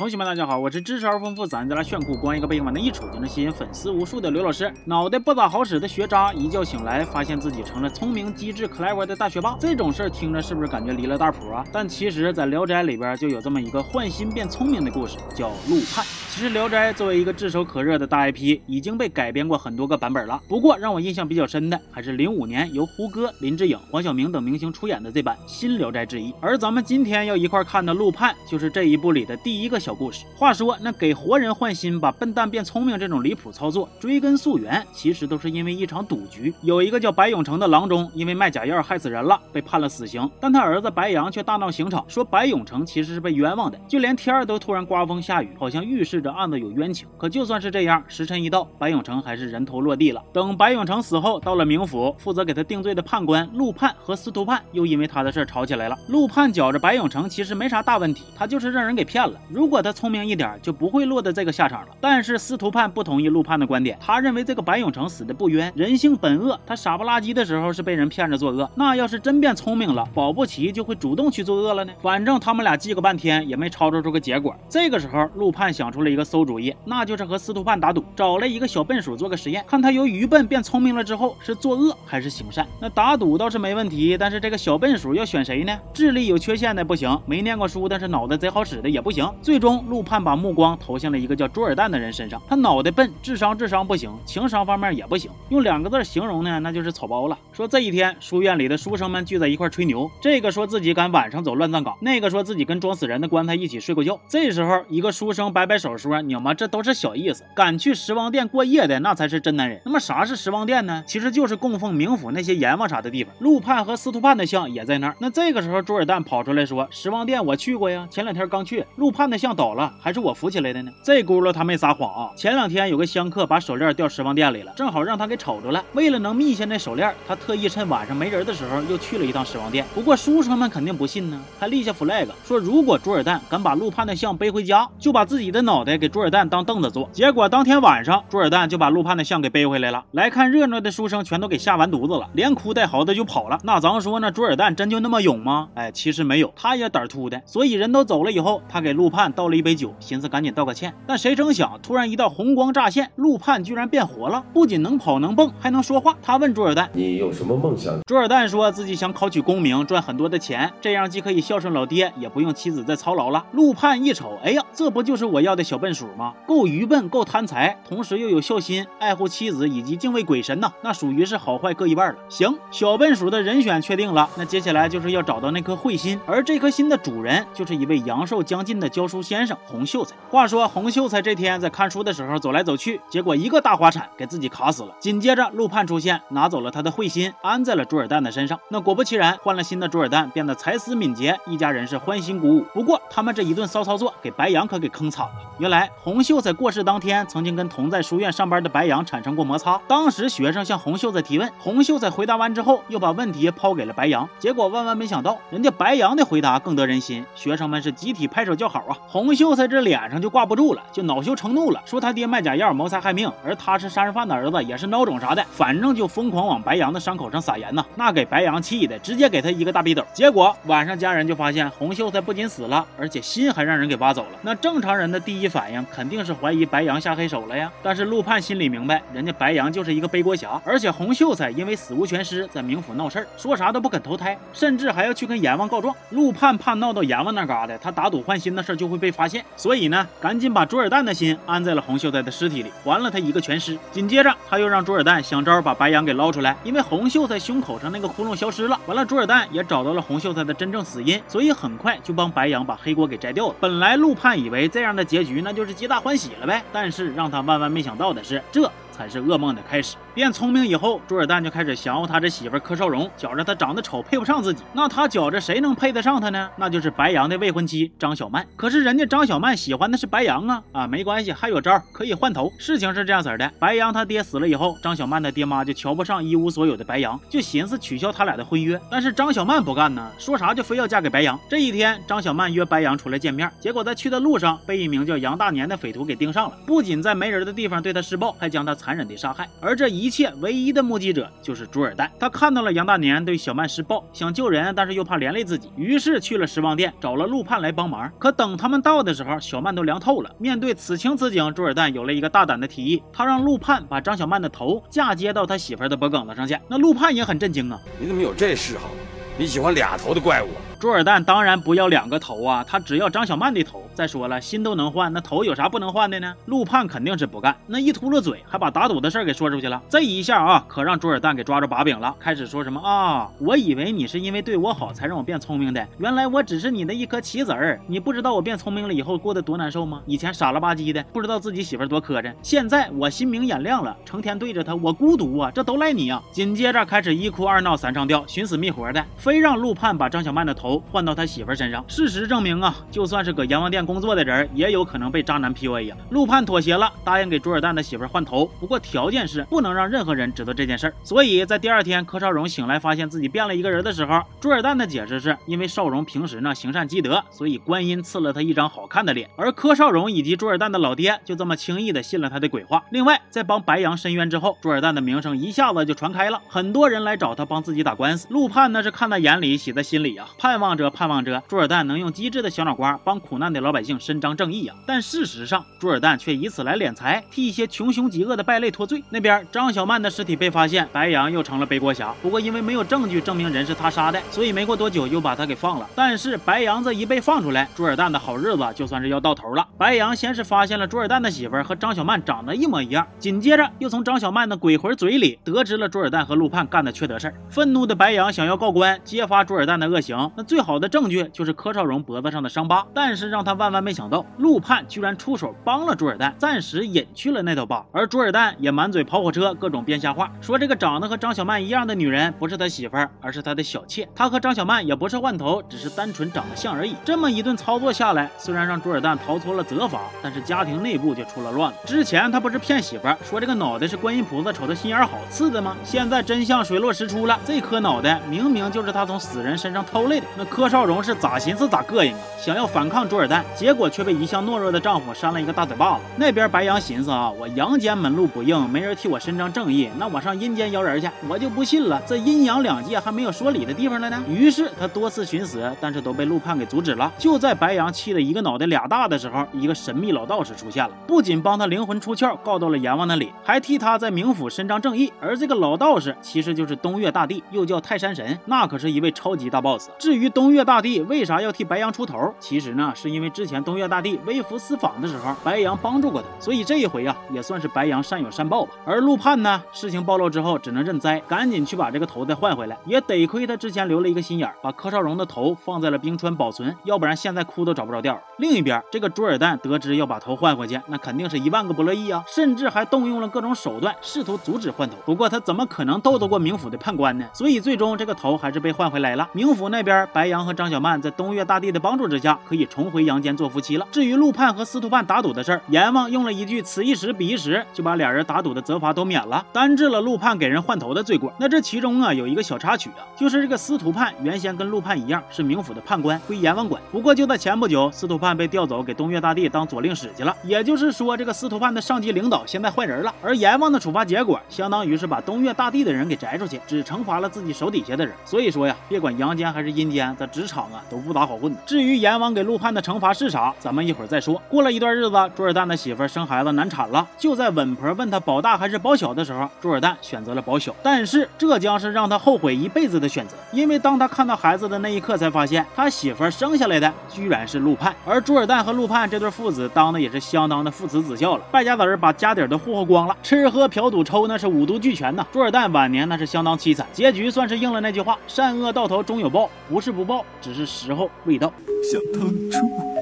同学们，大家好，我是知识而丰富、咱家来炫酷、光一个背影往那一杵就能吸引粉丝无数的刘老师。脑袋不咋好使的学渣，一觉醒来发现自己成了聪明机智、clever 的大学霸。这种事儿听着是不是感觉离了大谱啊？但其实，在《聊斋》里边就有这么一个换心变聪明的故事，叫陆判。其实，《聊斋》作为一个炙手可热的大 IP，已经被改编过很多个版本了。不过，让我印象比较深的还是零五年由胡歌、林志颖、黄晓明等明星出演的这版《新聊斋志异》。而咱们今天要一块看的陆判，就是这一部里的第一个小故事。话说。那给活人换心，把笨蛋变聪明这种离谱操作，追根溯源，其实都是因为一场赌局。有一个叫白永成的郎中，因为卖假药害死人了，被判了死刑。但他儿子白杨却大闹刑场，说白永成其实是被冤枉的。就连天儿都突然刮风下雨，好像预示着案子有冤情。可就算是这样，时辰一到，白永成还是人头落地了。等白永成死后，到了冥府，负责给他定罪的判官陆判和司徒判又因为他的事吵起来了。陆判觉着白永成其实没啥大问题，他就是让人给骗了。如果他聪明一点，就不会落得这个下场了。但是司徒判不同意陆判的观点，他认为这个白永成死的不冤，人性本恶，他傻不拉几的时候是被人骗着作恶，那要是真变聪明了，保不齐就会主动去作恶了呢。反正他们俩记个半天也没吵吵出个结果。这个时候，陆判想出了一个馊主意，那就是和司徒判打赌，找了一个小笨鼠做个实验，看他由愚笨变聪明了之后是作恶还是行善。那打赌倒是没问题，但是这个小笨鼠要选谁呢？智力有缺陷的不行，没念过书但是脑袋贼好使的也不行。最终，陆判把目光。投向了一个叫朱尔旦的人身上，他脑袋笨，智商智商不行，情商方面也不行，用两个字形容呢，那就是草包了。说这一天，书院里的书生们聚在一块吹牛，这个说自己敢晚上走乱葬岗，那个说自己跟装死人的棺材一起睡过觉。这时候，一个书生摆摆手说：“你们这都是小意思，敢去十王殿过夜的那才是真男人。”那么啥是十王殿呢？其实就是供奉冥府那些阎王啥的地方。陆判和司徒判的像也在那儿。那这个时候，朱尔旦跑出来说：“十王殿我去过呀，前两天刚去。陆判的像倒了，还是我扶起来的呢。”这轱辘他没撒谎啊！前两天有个香客把手链掉十王殿里了，正好让他给瞅着了。为了能密下那手链，他特意趁晚上没人的时候又去了一趟十王殿。不过书生们肯定不信呢，还立下 flag 说，如果朱尔旦敢把陆判的像背回家，就把自己的脑袋给朱尔旦当凳子坐。结果当天晚上，朱尔旦就把陆判的像给背回来了。来看热闹的书生全都给吓完犊子了，连哭带嚎的就跑了。那咱说呢，朱尔旦真就那么勇吗？哎，其实没有，他也胆突的。所以人都走了以后，他给陆判倒了一杯酒，寻思赶紧道个歉。但谁成想，突然一道红光乍现，陆判居然变活了，不仅能跑能蹦，还能说话。他问朱尔旦：“你有什么梦想？”朱尔旦说自己想考取功名，赚很多的钱，这样既可以孝顺老爹，也不用妻子再操劳了。陆判一瞅，哎呀，这不就是我要的小笨鼠吗？够愚笨，够贪财，同时又有孝心，爱护妻子以及敬畏鬼神呐，那属于是好坏各一半了。行，小笨鼠的人选确定了，那接下来就是要找到那颗慧心，而这颗心的主人就是一位阳寿将近的教书先生洪秀才。话说洪秀才这。天在看书的时候走来走去，结果一个大滑铲给自己卡死了。紧接着陆判出现，拿走了他的慧心，安在了朱尔旦的身上。那果不其然，换了新的朱尔旦变得才思敏捷，一家人是欢欣鼓舞。不过他们这一顿骚操作，给白羊可给坑惨了。原来来洪秀才过世当天，曾经跟同在书院上班的白杨产生过摩擦。当时学生向洪秀才提问，洪秀才回答完之后，又把问题抛给了白杨。结果万万没想到，人家白杨的回答更得人心，学生们是集体拍手叫好啊。洪秀才这脸上就挂不住了，就恼羞。成怒了，说他爹卖假药谋财害命，而他是杀人犯的儿子，也是孬种啥的，反正就疯狂往白杨的伤口上撒盐呐，那给白杨气的，直接给他一个大逼斗。结果晚上家人就发现洪秀才不仅死了，而且心还让人给挖走了。那正常人的第一反反应肯定是怀疑白杨下黑手了呀。但是陆判心里明白，人家白杨就是一个背锅侠，而且洪秀才因为死无全尸，在冥府闹事儿，说啥都不肯投胎，甚至还要去跟阎王告状。陆判怕闹到阎王那嘎达，他打赌换心的事就会被发现，所以呢，赶紧把朱尔旦的。心安在了洪秀才的尸体里，还了他一个全尸。紧接着，他又让朱尔旦想招把白杨给捞出来，因为洪秀才胸口上那个窟窿消失了。完了，朱尔旦也找到了洪秀才的真正死因，所以很快就帮白杨把黑锅给摘掉了。本来陆判以为这样的结局呢那就是皆大欢喜了呗，但是让他万万没想到的是，这。才是噩梦的开始。变聪明以后，朱尔旦就开始降他这媳妇柯少荣，觉着他长得丑，配不上自己。那他觉着谁能配得上他呢？那就是白杨的未婚妻张小曼。可是人家张小曼喜欢的是白杨啊啊！没关系，还有招，可以换头。事情是这样子的：白杨他爹死了以后，张小曼的爹妈就瞧不上一无所有的白杨，就寻思取消他俩的婚约。但是张小曼不干呢，说啥就非要嫁给白杨。这一天，张小曼约白杨出来见面，结果在去的路上被一名叫杨大年的匪徒给盯上了，不仅在没人的地方对他施暴，还将他残。残忍的杀害。而这一切唯一的目击者就是朱尔丹，他看到了杨大年对小曼施暴，想救人，但是又怕连累自己，于是去了失望店，找了陆盼来帮忙。可等他们到的时候，小曼都凉透了。面对此情此景，朱尔丹有了一个大胆的提议，他让陆盼把张小曼的头嫁接到他媳妇的脖梗子上去。那陆盼也很震惊啊，你怎么有这嗜好？你喜欢俩头的怪物？朱尔旦当然不要两个头啊，他只要张小曼的头。再说了，心都能换，那头有啥不能换的呢？陆盼肯定是不干，那一秃噜嘴，还把打赌的事儿给说出去了。这一下啊，可让朱尔旦给抓住把柄了，开始说什么啊？我以为你是因为对我好才让我变聪明的，原来我只是你的一颗棋子儿。你不知道我变聪明了以后过得多难受吗？以前傻了吧唧的，不知道自己媳妇多磕碜。现在我心明眼亮了，成天对着他，我孤独啊，这都赖你啊！紧接着开始一哭二闹三上吊，寻死觅活的，非让陆盼把张小曼的头头换到他媳妇。身上，事实证明啊，就算是搁阎王殿工作的人，也有可能被渣男 PUA 呀。陆判妥协了，答应给朱尔旦的媳妇换头，不过条件是不能让任何人知道这件事儿。所以在第二天，柯少荣醒来发现自己变了一个人的时候，朱尔旦的解释是因为少荣平时呢行善积德，所以观音赐了他一张好看的脸。而柯少荣以及朱尔旦的老爹就这么轻易的信了他的鬼话。另外，在帮白羊伸冤之后，朱尔旦的名声一下子就传开了，很多人来找他帮自己打官司。陆判呢是看在眼里，喜在心里啊，盼望着盼望着。朱尔旦能用机智的小脑瓜帮苦难的老百姓伸张正义呀，但事实上，朱尔旦却以此来敛财，替一些穷凶极恶的败类脱罪。那边张小曼的尸体被发现，白羊又成了背锅侠。不过因为没有证据证明人是他杀的，所以没过多久又把他给放了。但是白羊子一被放出来，朱尔旦的好日子就算是要到头了。白羊先是发现了朱尔旦的媳妇和张小曼长得一模一样，紧接着又从张小曼的鬼魂嘴里得知了朱尔旦和陆盼干的缺德事。愤怒的白羊想要告官，揭发朱尔旦的恶行。那最好的证据就是柯。少荣脖子上的伤疤，但是让他万万没想到，陆盼居然出手帮了朱尔旦，暂时隐去了那道疤。而朱尔旦也满嘴跑火车，各种编瞎话，说这个长得和张小曼一样的女人不是他媳妇儿，而是他的小妾。他和张小曼也不是换头，只是单纯长得像而已。这么一顿操作下来，虽然让朱尔旦逃脱了责罚，但是家庭内部就出了乱子。之前他不是骗媳妇儿，说这个脑袋是观音菩萨瞅他心眼好赐的吗？现在真相水落石出了，这颗脑袋明明就是他从死人身上偷来的。那柯少荣是咋寻思？咋膈应啊？想要反抗朱尔旦，结果却被一向懦弱的丈夫扇了一个大嘴巴子。那边白羊寻思啊，我阳间门路不应，没人替我伸张正义，那我上阴间摇人去。我就不信了，这阴阳两界还没有说理的地方了呢。于是他多次寻死，但是都被陆判给阻止了。就在白羊气得一个脑袋俩大的时候，一个神秘老道士出现了，不仅帮他灵魂出窍，告到了阎王那里，还替他在冥府伸张正义。而这个老道士其实就是东岳大帝，又叫泰山神，那可是一位超级大 boss。至于于东岳大帝为啥要替白羊出头，其实呢，是因为之前东岳大帝微服私访的时候，白羊帮助过他，所以这一回呀，也算是白羊善有善报吧。而陆判呢，事情暴露之后，只能认栽，赶紧去把这个头再换回来。也得亏他之前留了一个心眼，把柯少荣的头放在了冰川保存，要不然现在哭都找不着调。另一边，这个朱尔旦得知要把头换回去，那肯定是一万个不乐意啊，甚至还动用了各种手段，试图阻止换头。不过他怎么可能斗得过冥府的判官呢？所以最终这个头还是被换回来了。冥府那边，白杨和张小曼在东岳大帝的帮助之下，可以重回阳间做夫妻了。至于陆判和司徒判打赌的事儿，阎王用了一句“此一时彼一时”，就把俩人打赌的责罚都免了，单治了陆判给人换头的罪过。那这其中啊，有一个小插曲啊，就是这个司徒判原先跟陆判一样是冥府的判官，归阎王管。不过就在前不久，司徒判被调走给东岳大帝当左令史去了。也就是说，这个司徒判的上级领导现在换人了，而阎王的处罚结果，相当于是把东岳大帝的人给摘出去，只惩罚了自己手底下的人。所以说呀，别管阳间还是阴间，在职场啊都不咋好混。至于阎王给陆判的惩罚是啥，咱们一会儿再说。过了一段日子，朱尔旦的媳妇生孩子难产了。就在稳婆问他保大还是保小的时候，朱尔旦选择了保小。但是这将是让他后悔一辈子的选择，因为当他看到孩子的那一刻，才发现他媳妇生下来的居然是陆判。而朱尔旦和陆判这对父子当的也是相当的父慈子孝了，败家子儿把家底儿都霍霍光了，吃喝嫖赌抽那是五毒俱全呐。朱尔旦晚年那是相当凄惨，结局算是应了那句话：善恶到头终有报，不是不报，只是时候未到。想当初。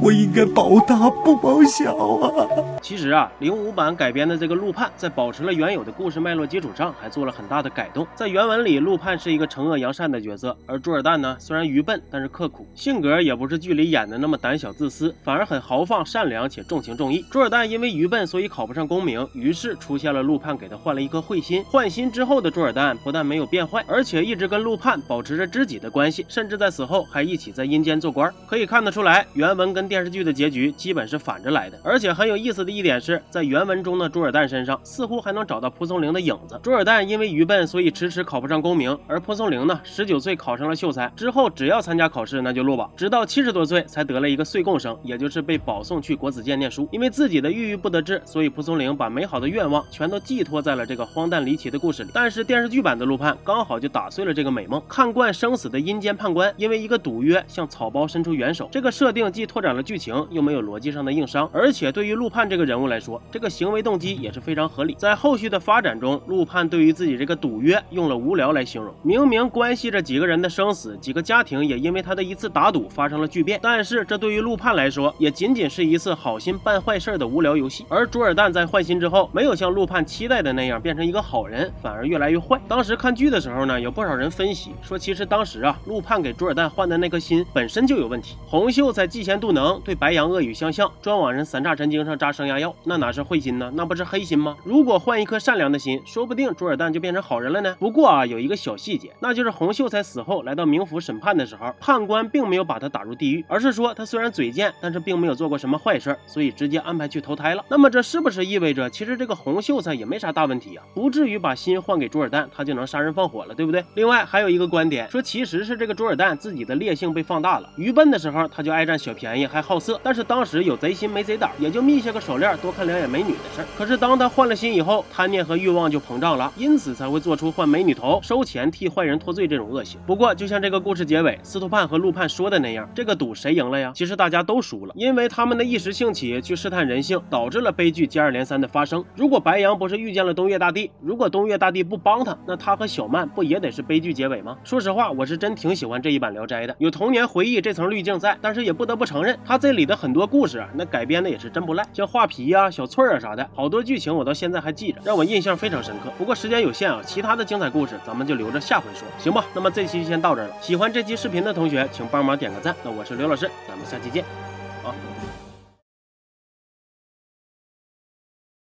我应该保大不保小啊！其实啊，零五版改编的这个陆判，在保持了原有的故事脉络基础上，还做了很大的改动。在原文里，陆判是一个惩恶扬善的角色，而朱尔旦呢，虽然愚笨，但是刻苦，性格也不是剧里演的那么胆小自私，反而很豪放、善良且重情重义。朱尔旦因为愚笨，所以考不上功名，于是出现了陆判给他换了一颗慧心。换心之后的朱尔旦不但没有变坏，而且一直跟陆判保持着知己的关系，甚至在死后还一起在阴间做官。可以看得出来，原文跟电视剧的结局基本是反着来的。而且很有意思的一点是，在原文中的朱尔旦身上似乎还能找到蒲松龄的影子。朱尔旦因为愚笨，所以迟迟考不上功名，而蒲松龄呢，十九岁考上了秀才，之后只要参加考试那就落榜，直到七十多岁才得了一个岁贡生，也就是被保送去国子监念书。因为自己的郁郁不得志，所以蒲松龄把美好的愿望全都寄托在了这个荒诞离奇的故事里。但是电视剧版的陆判刚好就打碎了这个美梦。看惯生死的阴间判官，因为一个赌约向草包伸出援手，这个设定既拓展了剧情，又没有逻辑上的硬伤。而且对于陆判这个人物来说，这个行为动机也是非常合理。在后续的发展中，陆判对于自己这个赌约用了无聊来形容，明明关系着几个人的生死，几个家庭也因为他的一次打赌发生了巨变。但是这对于陆判来说，也仅仅是一次好心办坏事的无聊游戏。而卓尔旦在换心之后，没有像陆判期待的那样变成一个好人，反而越来越坏。当时看剧的时候呢，有不少人分析说，其实当时啊，陆判给卓尔旦换的那颗心本身就有问题。洪秀才嫉贤妒能，对白羊恶语相向，专往人三叉神经上扎升压药，那哪是坏心呢？那不是黑心吗？如果换一颗善良的心，说不定朱尔旦就变成好人了呢。不过啊，有一个小细节，那就是洪秀才死后来到冥府审判的时候，判官并没有把他打入地狱，而是说他虽然嘴贱，但是并没有做过什么坏事，所以直接安排去投胎了。那么这是不是意味着，其实这个洪秀才也没啥大问题啊，不至于把心换给朱尔旦，他就能杀人放火了，对不对？另外还有一个观点说，其实是这个朱尔旦自己的劣性被放大了，愚笨的时候他就爱占小便宜，还好色，但是当时有贼心没贼胆，也就密下个手链，多看两眼美女的事儿。可是当他换了心以后，贪念和欲望就膨胀了，因此才会做出换美女头、收钱替坏人脱罪这种恶行。不过就像这个故事结尾，司徒判和陆判说的那样，这个赌谁赢了呀？其实大家都输了，因为他们的一时兴起去试探人性，导致了悲剧接二连三的发生。如果白羊不是遇见了东岳大帝，如果东岳大帝不帮他，那他和小曼不也得是悲剧结尾吗？说实话，我是真挺喜欢这一版《聊斋》的，有童年回忆这层滤镜在。但是也不得不承认，他这里的很多故事啊，那改编的也是真不赖，像画皮呀、小翠儿啊啥的，好多剧情我到现在还记着，让我印象非常深刻。不过时间有限啊，其他的精彩故事咱们就留着下回说，行吧？那么这期就先到这儿了。喜欢这期视频的同学，请帮忙点个赞。那我是刘老师，咱们下期见，啊。